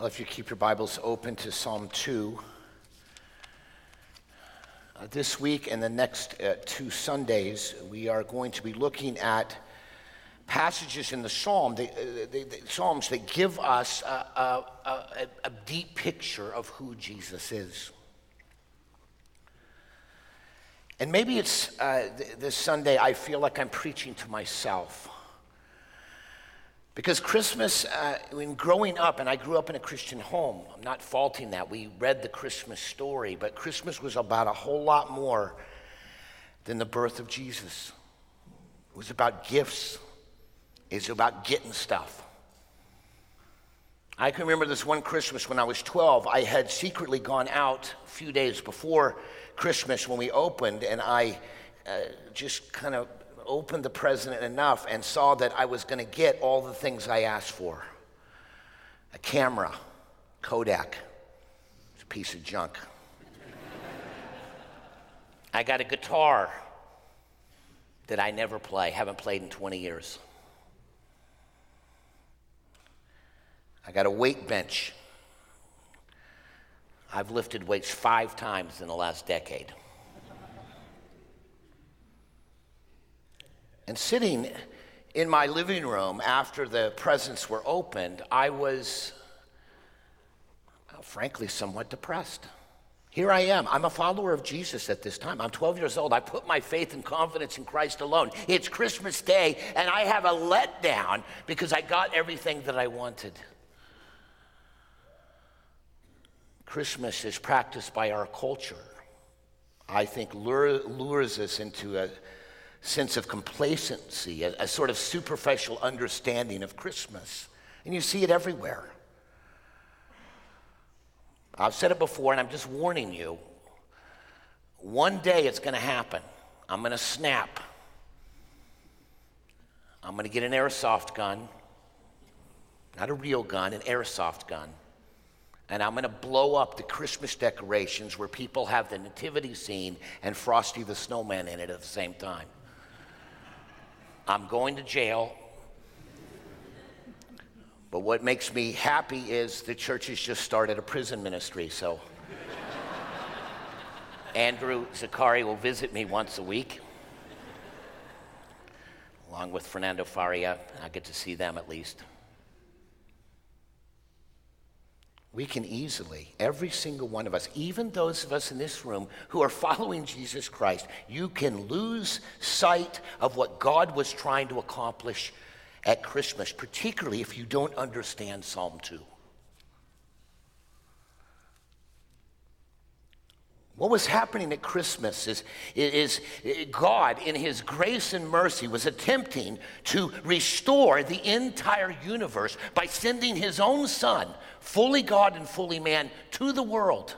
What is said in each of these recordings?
Well, if you keep your Bibles open to Psalm 2, uh, this week and the next uh, two Sundays, we are going to be looking at passages in the Psalm, the, uh, the, the Psalms that give us a, a, a, deep picture of who Jesus is. And maybe it's uh, th- this Sunday, I feel like I'm preaching to myself. Because Christmas, uh, when growing up, and I grew up in a Christian home, I'm not faulting that. We read the Christmas story, but Christmas was about a whole lot more than the birth of Jesus. It was about gifts, it was about getting stuff. I can remember this one Christmas when I was 12. I had secretly gone out a few days before Christmas when we opened, and I uh, just kind of opened the present enough and saw that I was going to get all the things I asked for a camera, Kodak, it's a piece of junk. I got a guitar that I never play, haven't played in 20 years. I got a weight bench. I've lifted weights five times in the last decade. And sitting in my living room after the presents were opened, I was, well, frankly, somewhat depressed. Here I am. I'm a follower of Jesus at this time. I'm 12 years old. I put my faith and confidence in Christ alone. It's Christmas Day, and I have a letdown because I got everything that I wanted. Christmas is practiced by our culture. I think lures us into a sense of complacency, a, a sort of superficial understanding of Christmas. And you see it everywhere. I've said it before, and I'm just warning you. One day it's going to happen. I'm going to snap. I'm going to get an airsoft gun, not a real gun, an airsoft gun. And I'm going to blow up the Christmas decorations where people have the nativity scene and Frosty the Snowman in it at the same time. I'm going to jail. But what makes me happy is the church has just started a prison ministry, so Andrew Zakari will visit me once a week, along with Fernando Faria. I get to see them at least. We can easily, every single one of us, even those of us in this room who are following Jesus Christ, you can lose sight of what God was trying to accomplish at Christmas, particularly if you don't understand Psalm 2. What was happening at Christmas is, is God, in His grace and mercy, was attempting to restore the entire universe by sending His own Son, fully God and fully man, to the world.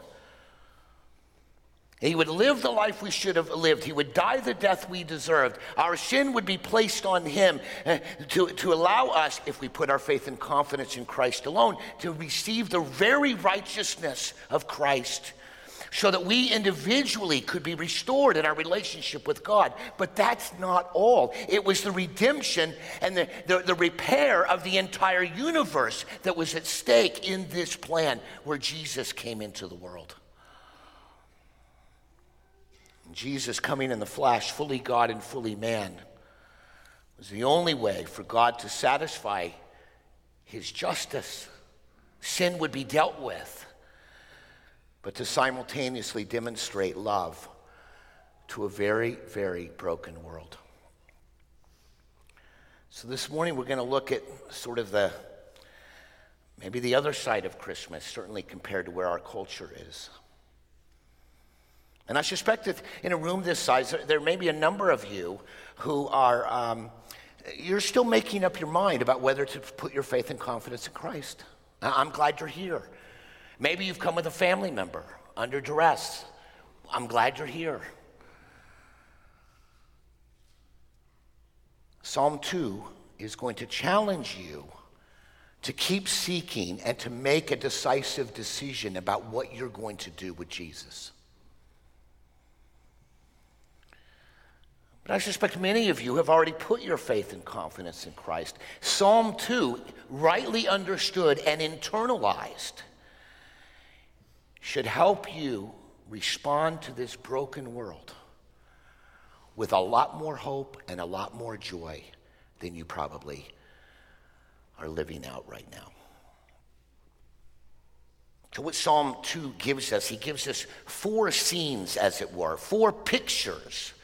He would live the life we should have lived. He would die the death we deserved. Our sin would be placed on him uh, to, to allow us, if we put our faith and confidence in Christ alone, to receive the very righteousness of Christ so that we individually could be restored in our relationship with God. But that's not all. It was the redemption and the, the, the repair of the entire universe that was at stake in this plan where Jesus came into the world. Jesus coming in the flesh, fully God and fully man, was the only way for God to satisfy his justice. Sin would be dealt with but to simultaneously demonstrate love to a very, very broken world. So this morning we're going to look at sort of the maybe the other side of Christmas, certainly compared to where our culture is. And I suspect that in a room this size, there may be a number of you who are, um, you're still making up your mind about whether to put your faith and confidence in Christ. I'm glad you're here. Maybe you've come with a family member under duress. I'm glad you're here. Psalm 2 is going to challenge you to keep seeking and to make a decisive decision about what you're going to do with Jesus. But I suspect many of you have already put your faith and confidence in Christ. Psalm 2, rightly understood and internalized, should help you respond to this broken world with a lot more hope and a lot more joy than you probably are living out right now. So, what Psalm 2 gives us, he gives us four scenes, as it were, four pictures,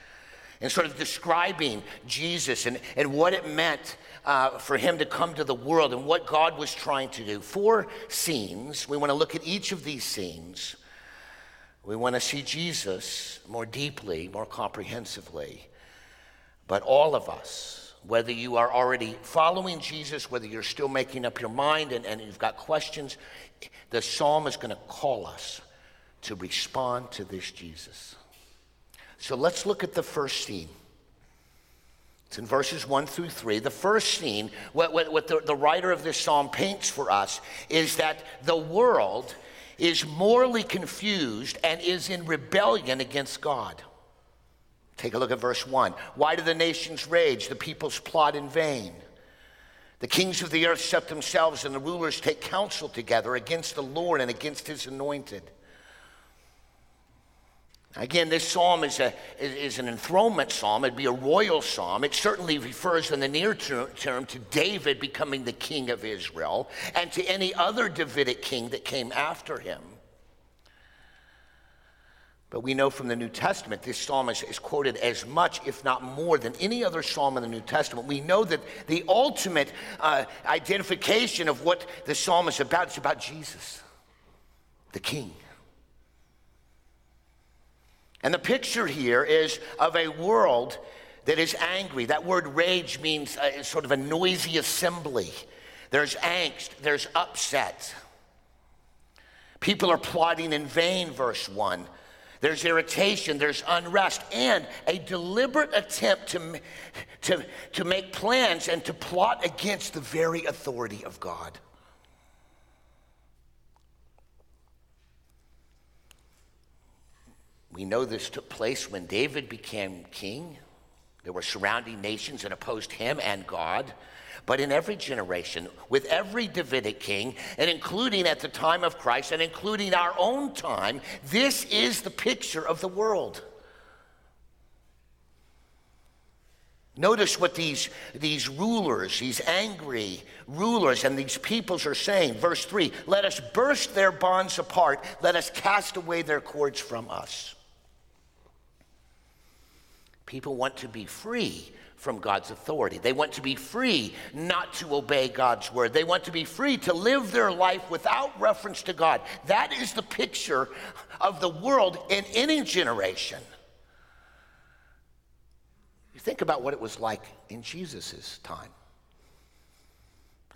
and sort of describing Jesus and, and what it meant uh, for him to come to the world and what God was trying to do. Four scenes. We want to look at each of these scenes. We want to see Jesus more deeply, more comprehensively. But all of us, whether you are already following Jesus, whether you're still making up your mind and, and you've got questions, the psalm is going to call us to respond to this Jesus. So let's look at the first scene. It's in verses 1 through 3. The first scene, what, what, what the, the writer of this psalm paints for us, is that the world is morally confused and is in rebellion against God. Take a look at verse 1. Why do the nations rage? The peoples plot in vain. The kings of the earth set themselves, and the rulers take counsel together against the Lord and against his anointed. Again, this psalm is, a, is an enthronement psalm. It'd be a royal psalm. It certainly refers in the near term to David becoming the king of Israel and to any other Davidic king that came after him. But we know from the New Testament, this psalm is, is, quoted as much, if not more, than any other psalm in the New Testament. We know that the ultimate uh, identification of what the psalm is about is about Jesus, the King. And the picture here is of a world that is angry. That word rage means uh, sort of a noisy assembly. There's angst, there's upset. People are plotting in vain, verse 1. There's irritation, there's unrest, and a deliberate attempt to, to, to make plans and to plot against the very authority of God. We know this took place when David became king. There were surrounding nations that opposed him and God but in every generation, with every Davidic king, and including at the time of Christ, and including our own time, this is the picture of the world. Notice what these, these rulers, these angry rulers, and these peoples are saying. Verse 3 Let us burst their bonds apart, let us cast away their cords from us. People want to be free from God's authority. They want to be free not to obey God's word. They want to be free to live their life without reference to God. That is the picture of the world in any generation. You think about what it was like in Jesus' time.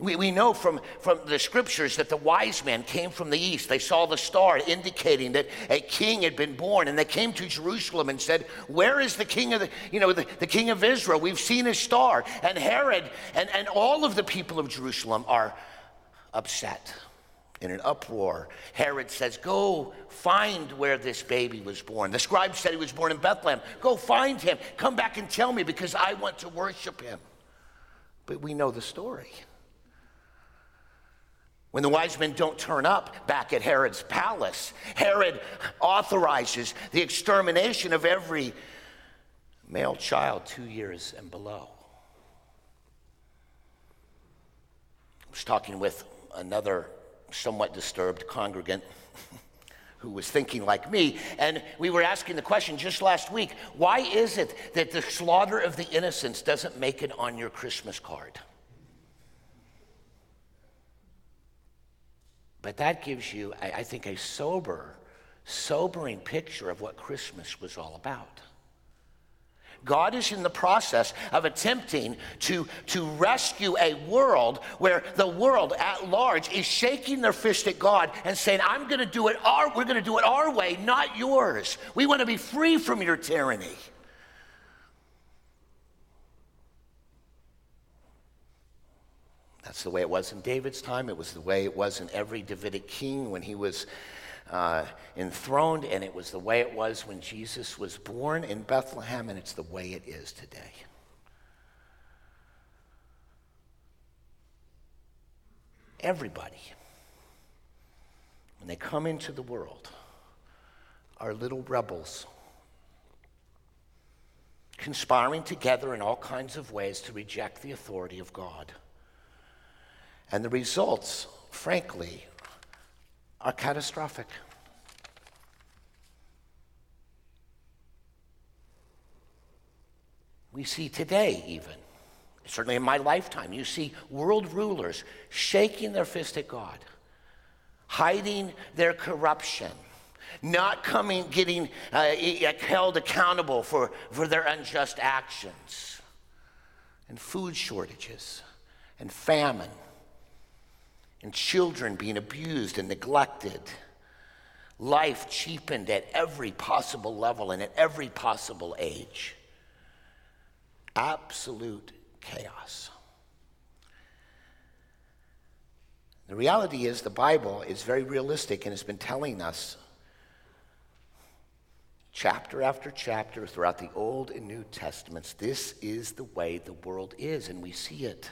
We, we know from, from the scriptures that the wise men came from the east. They saw the star indicating that a king had been born, and they came to Jerusalem and said, Where is the king of the, you know, the, the king of Israel? We've seen his star. And Herod and, and all of the people of Jerusalem are upset in an uproar. Herod says, Go find where this baby was born. The scribe said he was born in Bethlehem. Go find him. Come back and tell me because I want to worship him. But we know the story. When the wise men don't turn up back at Herod's palace, Herod authorizes the extermination of every male child two years and below. I was talking with another somewhat disturbed congregant who was thinking like me, and we were asking the question just last week why is it that the slaughter of the innocents doesn't make it on your Christmas card? But that gives you, I, think, a sober, sobering picture of what Christmas was all about. God is in the process of attempting to, to rescue a world where the world at large is shaking their fist at God and saying, I'm going to do it our, we're going to do it our way, not yours. We want to be free from your tyranny. That's the way it was in David's time. It was the way it was in every Davidic king when he was uh, enthroned, and it was the way it was when Jesus was born in Bethlehem, and it's the way it is today. Everybody, when they come into the world, are little rebels conspiring together in all kinds of ways to reject the authority of God. And the results, frankly, are catastrophic. We see today, even, certainly in my lifetime, you see world rulers shaking their fist at God, hiding their corruption, not coming, getting uh, held accountable for, for their unjust actions, and food shortages, and famine, and children being abused and neglected, life cheapened at every possible level and at every possible age. Absolute chaos. The reality is, the Bible is very realistic and has been telling us chapter after chapter throughout the Old and New Testaments this is the way the world is, and we see it.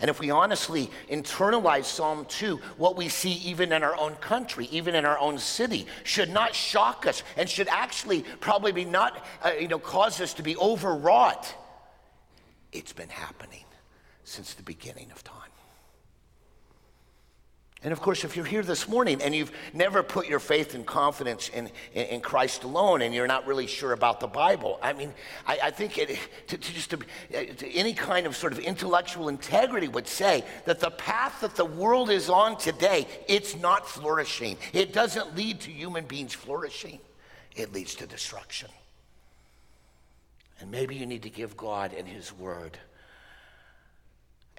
And if we honestly internalize Psalm 2, what we see even in our own country, even in our own city, should not shock us and should actually probably be not, uh, you know, cause us to be overwrought. It's been happening since the beginning of time. And of course, if you're here this morning and you've never put your faith and confidence in, in, in Christ alone and you're not really sure about the Bible, I mean, I, I think it, to, to just to, to any kind of sort of intellectual integrity would say that the path that the world is on today, it's not flourishing. It doesn't lead to human beings flourishing, it leads to destruction. And maybe you need to give God and His Word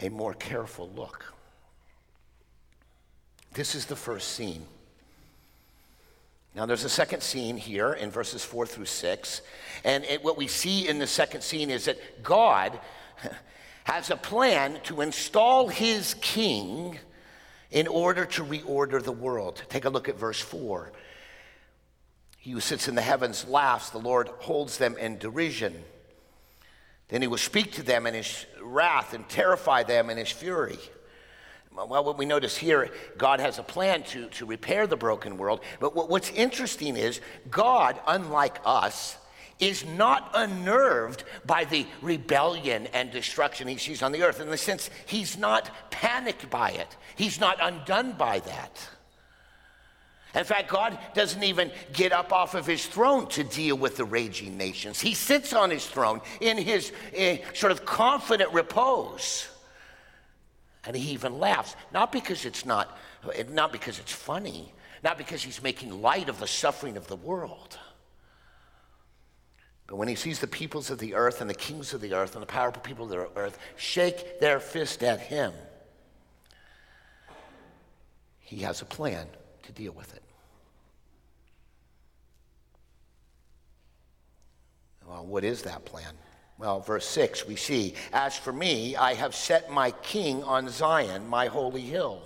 a more careful look. This is the first scene. Now, there's a second scene here in verses four through six. And it, what we see in the second scene is that God has a plan to install his king in order to reorder the world. Take a look at verse four. He who sits in the heavens laughs, the Lord holds them in derision. Then he will speak to them in his wrath and terrify them in his fury. Well, what we notice here, God has a plan to, to repair the broken world. But what, what's interesting is, God, unlike us, is not unnerved by the rebellion and destruction he sees on the earth. In the sense, he's not panicked by it, he's not undone by that. In fact, God doesn't even get up off of his throne to deal with the raging nations. He sits on his throne in his uh, sort of confident repose. And he even laughs, not because it's not, not because it's funny, not because he's making light of the suffering of the world. But when he sees the peoples of the earth and the kings of the earth and the powerful people of the earth shake their fist at him, he has a plan to deal with it. Well, what is that plan? Well, verse 6, we see, As for me, I have set my king on Zion, my holy hill.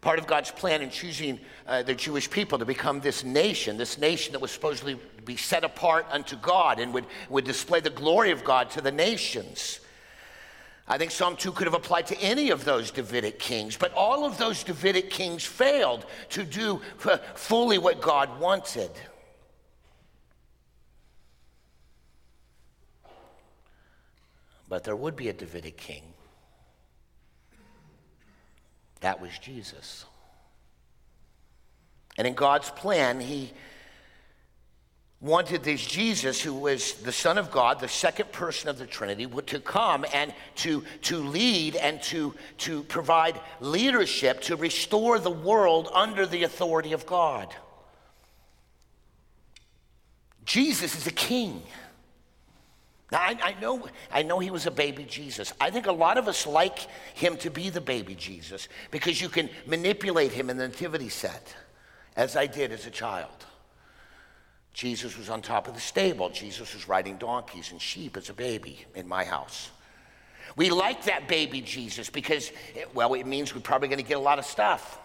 Part of God's plan in choosing uh, the Jewish people to become this nation, this nation that was supposedly to be set apart unto God and would, would display the glory of God to the nations. I think Psalm 2 could have applied to any of those Davidic kings, but all of those Davidic kings failed to do fully what God wanted. But there would be a Davidic king. That was Jesus. And in God's plan, he wanted this Jesus, who was the Son of God, the second person of the Trinity, to come and to, to lead and to, to provide leadership to restore the world under the authority of God. Jesus is a king. Now, I, I, know, I know he was a baby Jesus. I think a lot of us like him to be the baby Jesus because you can manipulate him in the nativity set, as I did as a child. Jesus was on top of the stable. Jesus was riding donkeys and sheep as a baby in my house. We like that baby Jesus because, well, it means we're probably going to get a lot of stuff.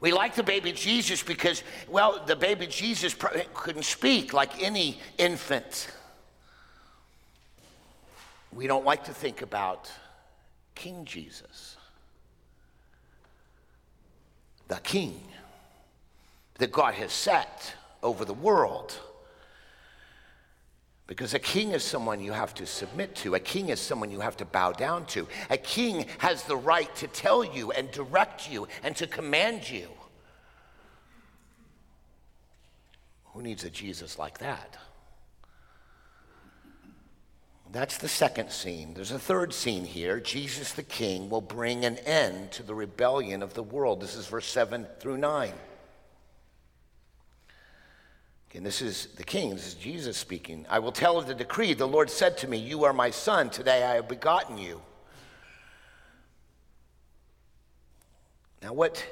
We like the baby Jesus because, well, the baby Jesus couldn't speak like any infant. We don't like to think about King Jesus, the King that God has set over the world. Because a king is someone you have to submit to. A king is someone you have to bow down to. A king has the right to tell you and direct you and to command you. Who needs a Jesus like that? That's the second scene. There's a third scene here. Jesus the King will bring an end to the rebellion of the world. This is verse 7 through 9. And this is the king, this is Jesus speaking. I will tell of the decree. The Lord said to me, You are my son. Today I have begotten you. Now, what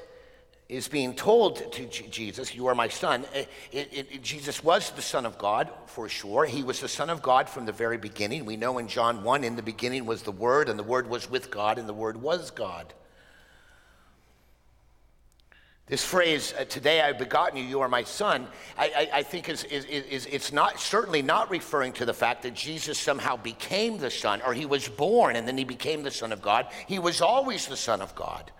is being told to Jesus, You are my son. It, it, it, Jesus was the Son of God, for sure. He was the Son of God from the very beginning. We know in John 1 in the beginning was the Word, and the Word was with God, and the Word was God. This phrase, uh, today I've begotten you, you are my son, I, I, I think is, is, is, it's not, certainly not referring to the fact that Jesus somehow became the son or he was born and then he became the son of God. He was always the son of God.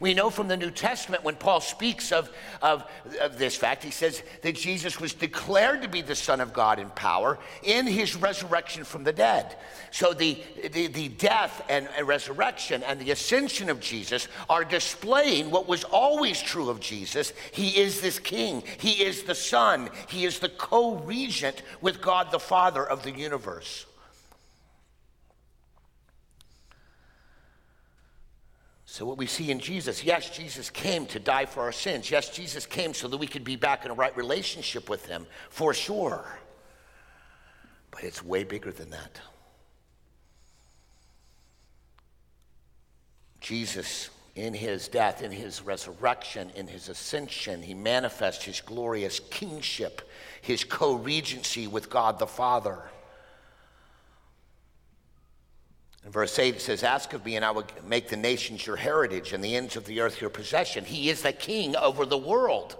We know from the New Testament when Paul speaks of, of, of, this fact, he says that Jesus was declared to be the Son of God in power in his resurrection from the dead. So the, the, the death and, resurrection and the ascension of Jesus are displaying what was always true of Jesus. He is this king, he is the Son, he is the co regent with God the Father of the universe. So, what we see in Jesus, yes, Jesus came to die for our sins. Yes, Jesus came so that we could be back in a right relationship with Him, for sure. But it's way bigger than that. Jesus, in his death, in his resurrection, in his ascension, he manifests his glorious kingship, his co regency with God the Father. In verse 8, it says, Ask of me, and I will make the nations your heritage and the ends of the earth your possession. He is the king over the world.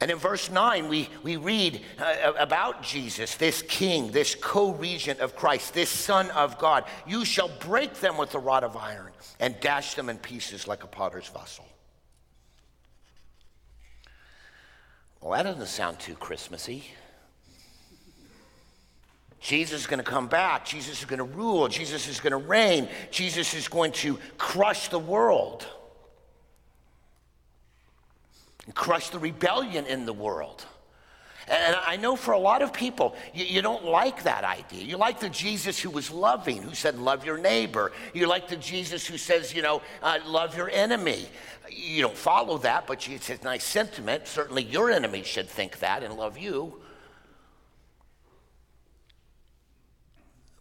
And in verse 9, we, we read uh, about Jesus, this king, this co regent of Christ, this son of God. You shall break them with a rod of iron and dash them in pieces like a potter's vessel. Well, that doesn't sound too Christmassy. Jesus is going to come back. Jesus is going to rule. Jesus is going to reign. Jesus is going to crush the world and crush the rebellion in the world. And I know for a lot of people, you, you, don't like that idea. You like the Jesus who was loving, who said, Love your neighbor. You like the Jesus who says, you know, uh, love your enemy. You don't follow that, but it's a nice sentiment. Certainly your enemy should think that and love you.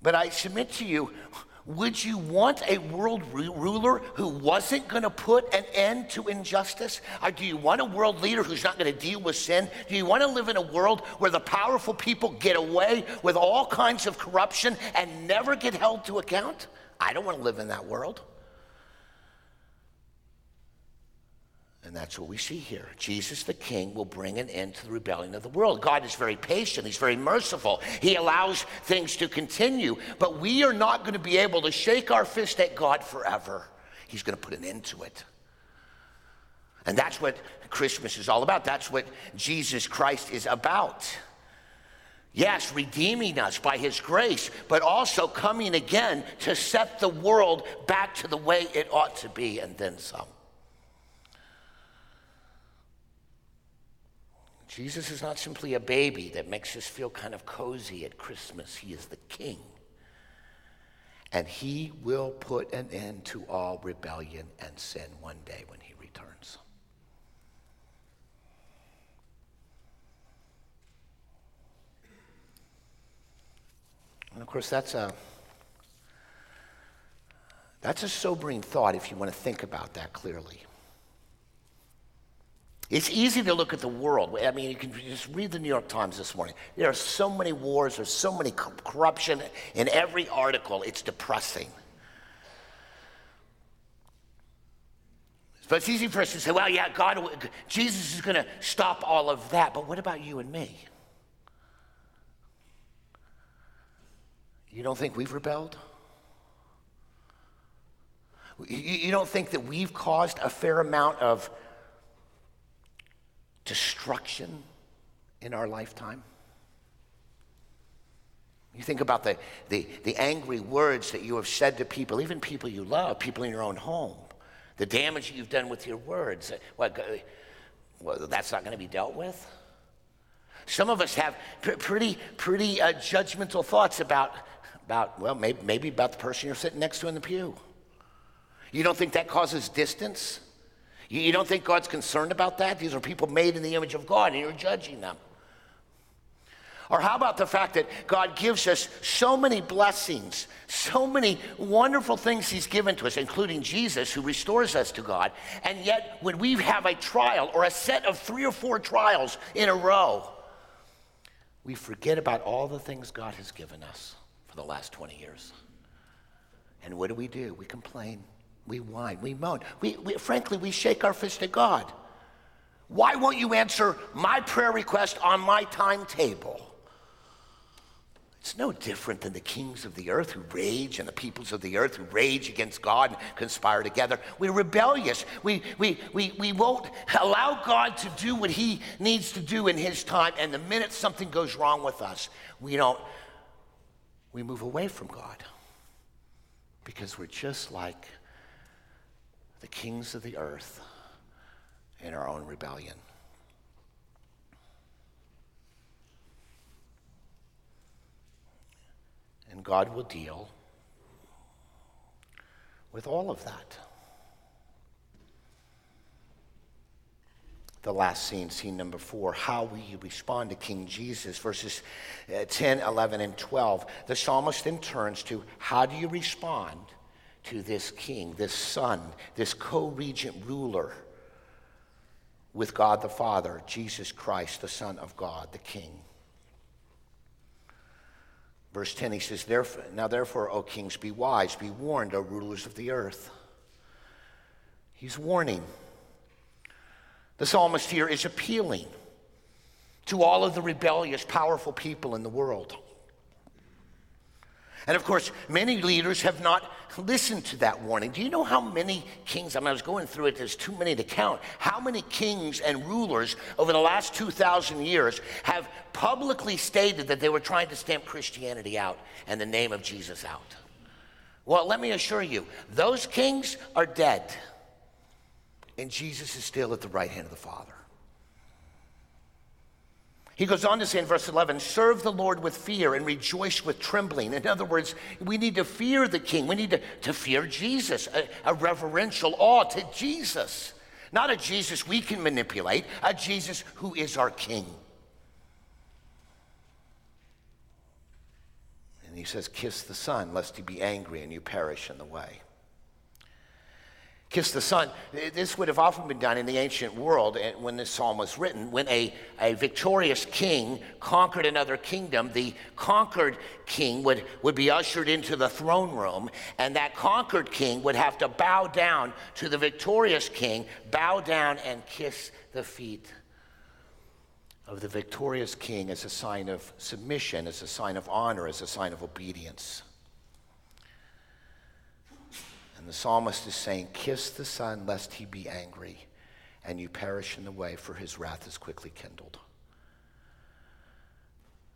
But I submit to you, would you want a world ruler who wasn't going to put an end to injustice? Or do you want a world leader who's not going to deal with sin? Do you want to live in a world where the powerful people get away with all kinds of corruption and never get held to account? I don't want to live in that world. And that's what we see here. Jesus the King will bring an end to the rebellion of the world. God is very patient, He's very merciful. He allows things to continue, but we are not going to be able to shake our fist at God forever. He's going to put an end to it. And that's what Christmas is all about. That's what Jesus Christ is about. Yes, redeeming us by his grace, but also coming again to set the world back to the way it ought to be and then some. Jesus is not simply a baby that makes us feel kind of cozy at Christmas. He is the king. And he will put an end to all rebellion and sin one day when he returns. And of course, that's a, that's a sobering thought if you want to think about that clearly. It's easy to look at the world. I mean, you can just read the New York Times this morning. There are so many wars, there's so many corruption in every article. It's depressing. But it's easy for us to say, well, yeah, God, Jesus is going to stop all of that. But what about you and me? You don't think we've rebelled? You don't think that we've caused a fair amount of destruction in our lifetime? You think about the, the, the angry words that you have said to people, even people you love, people in your own home, the damage you've done with your words. What, well, that's not going to be dealt with? Some of us have pretty, pretty uh, judgmental thoughts about, about well, maybe, maybe about the person you're sitting next to in the pew. You don't think that causes distance? You, don't think God's concerned about that? These are people made in the image of God and you're judging them. Or how about the fact that God gives us so many blessings, so many wonderful things He's given to us, including Jesus, who restores us to God. And yet, when we have a trial or a set of three or four trials in a row, we forget about all the things God has given us for the last 20 years. And what do we do? We complain. We whine, we moan. We, we, frankly, we shake our fist at God. Why won't you answer my prayer request on my timetable? It's no different than the kings of the earth who rage and the peoples of the earth who rage against God and conspire together. We're rebellious. We, we, we, we won't allow God to do what he needs to do in his time. And the minute something goes wrong with us, we don't, we move away from God because we're just like the kings of the earth in our own rebellion. And God will deal with all of that. The last scene, scene number four, how will you respond to King Jesus? Verses uh, 10, 11, and 12. The psalmist then turns to how do you respond to this king, this son, this co regent ruler with God the Father, Jesus Christ, the Son of God, the King. Verse 10, he says, Now therefore, O kings, be wise, be warned, O rulers of the earth. He's warning. The psalmist here is appealing to all of the rebellious, powerful people in the world. And of course, many leaders have not listened to that warning. Do you know how many kings? I mean, I was going through it, there's too many to count. How many kings and rulers over the last 2,000 years have publicly stated that they were trying to stamp Christianity out and the name of Jesus out? Well, let me assure you, those kings are dead. And Jesus is still at the right hand of the Father. He goes on to say in verse 11, serve the Lord with fear and rejoice with trembling. In other words, we need to fear the king. We need to, to fear Jesus, a, a reverential awe to Jesus. Not a Jesus we can manipulate, a Jesus who is our king. And he says, Kiss the Son, lest he be angry and you perish in the way kiss the son. This would have often been done in the ancient world when this psalm was written. When a, a victorious king conquered another kingdom, the conquered king would, would be ushered into the throne room, and that conquered king would have to bow down to the victorious king, bow down and kiss the feet of the victorious king as a sign of submission, as a sign of honor, as a sign of obedience. And the psalmist is saying, Kiss the Son, lest he be angry, and you perish in the way, for his wrath is quickly kindled.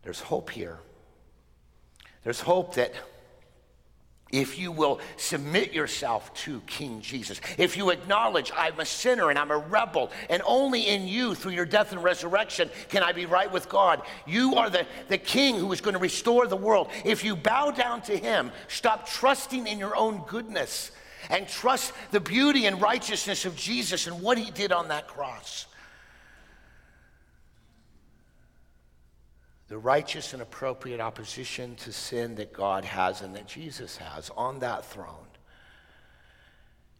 There's hope here. There's hope that if you will submit yourself to King Jesus, if you acknowledge I'm a sinner and I'm a rebel, and only in you, through your death and resurrection, can I be right with God. You are the, the King who is going to restore the world. If you bow down to Him, stop trusting in your own goodness and trust the beauty and righteousness of Jesus and what He did on that cross. The righteous and appropriate opposition to sin that God has and that Jesus has on that throne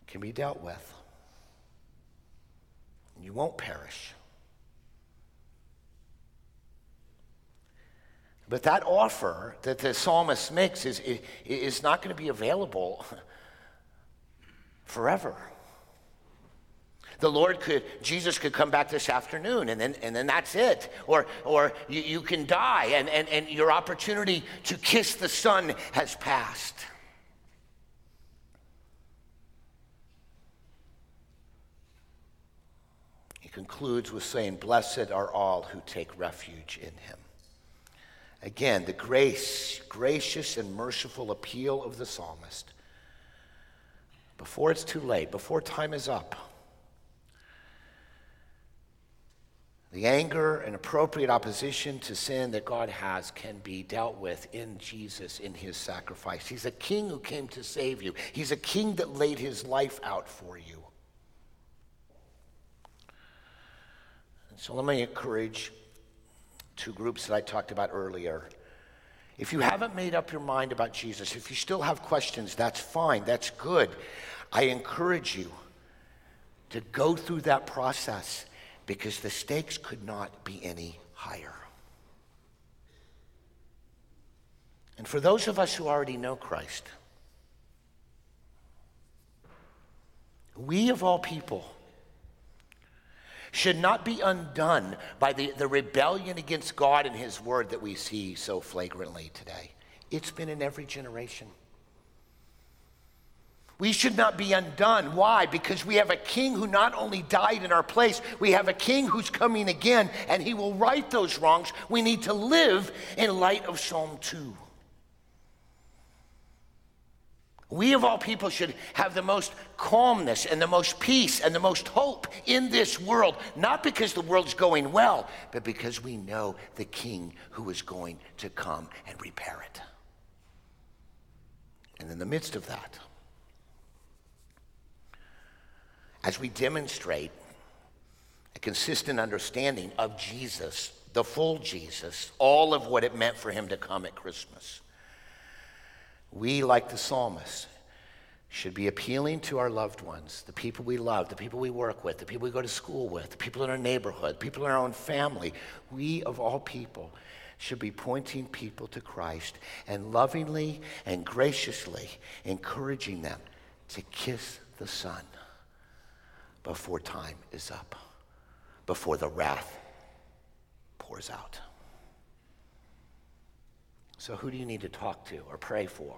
can be dealt with. You won't perish. But that offer that the psalmist makes is, is not going to be available forever. The Lord could, Jesus could come back this afternoon and then, and then that's it. Or, or you, you can die and, and, and your opportunity to kiss the Son has passed. He concludes with saying, Blessed are all who take refuge in him. Again, the grace, gracious and merciful appeal of the psalmist. Before it's too late, before time is up, the anger and appropriate opposition to sin that God has can be dealt with in Jesus, in his sacrifice. He's a king who came to save you, he's a king that laid his life out for you. So let me encourage two groups that I talked about earlier. If you haven't made up your mind about Jesus, if you still have questions, that's fine, that's good. I encourage you to go through that process because the stakes could not be any higher. And for those of us who already know Christ, we of all people should not be undone by the, the rebellion against God and His Word that we see so flagrantly today. It's been in every generation. We should not be undone. Why? Because we have a king who not only died in our place, we have a king who's coming again and he will right those wrongs. We need to live in light of Psalm 2. We, of all people, should have the most calmness and the most peace and the most hope in this world, not because the world's going well, but because we know the King who is going to come and repair it. And in the midst of that, as we demonstrate a consistent understanding of Jesus, the full Jesus, all of what it meant for him to come at Christmas we, like the psalmist, should be appealing to our loved ones, the people we love, the people we work with, the people we go to school with, the people in our neighborhood, people in our own family. We, of all people, should be pointing people to Christ and lovingly and graciously encouraging them to kiss the Son before time is up, before the wrath pours out. So, who do you need to talk to or pray for?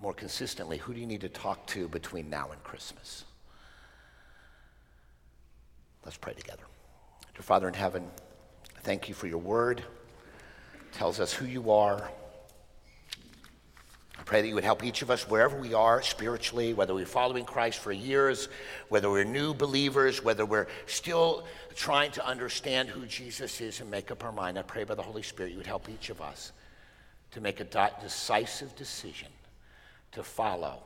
More consistently, who do you need to talk to between now and Christmas? Let's pray together. Dear Father in heaven, thank you for your word. It tells us who you are. I pray that you would help each of us wherever we are spiritually, whether we're following Christ for years, whether we're new believers, whether we're still trying to understand who Jesus is and make up our mind. I pray by the Holy Spirit you would help each of us to make a decisive decision to follow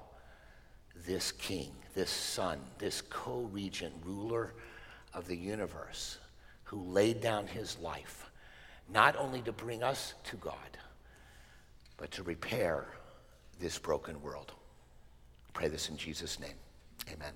this king, this son, this co regent ruler of the universe who laid down his life, not only to bring us to God, but to repair this broken world. Pray this in Jesus' name. Amen.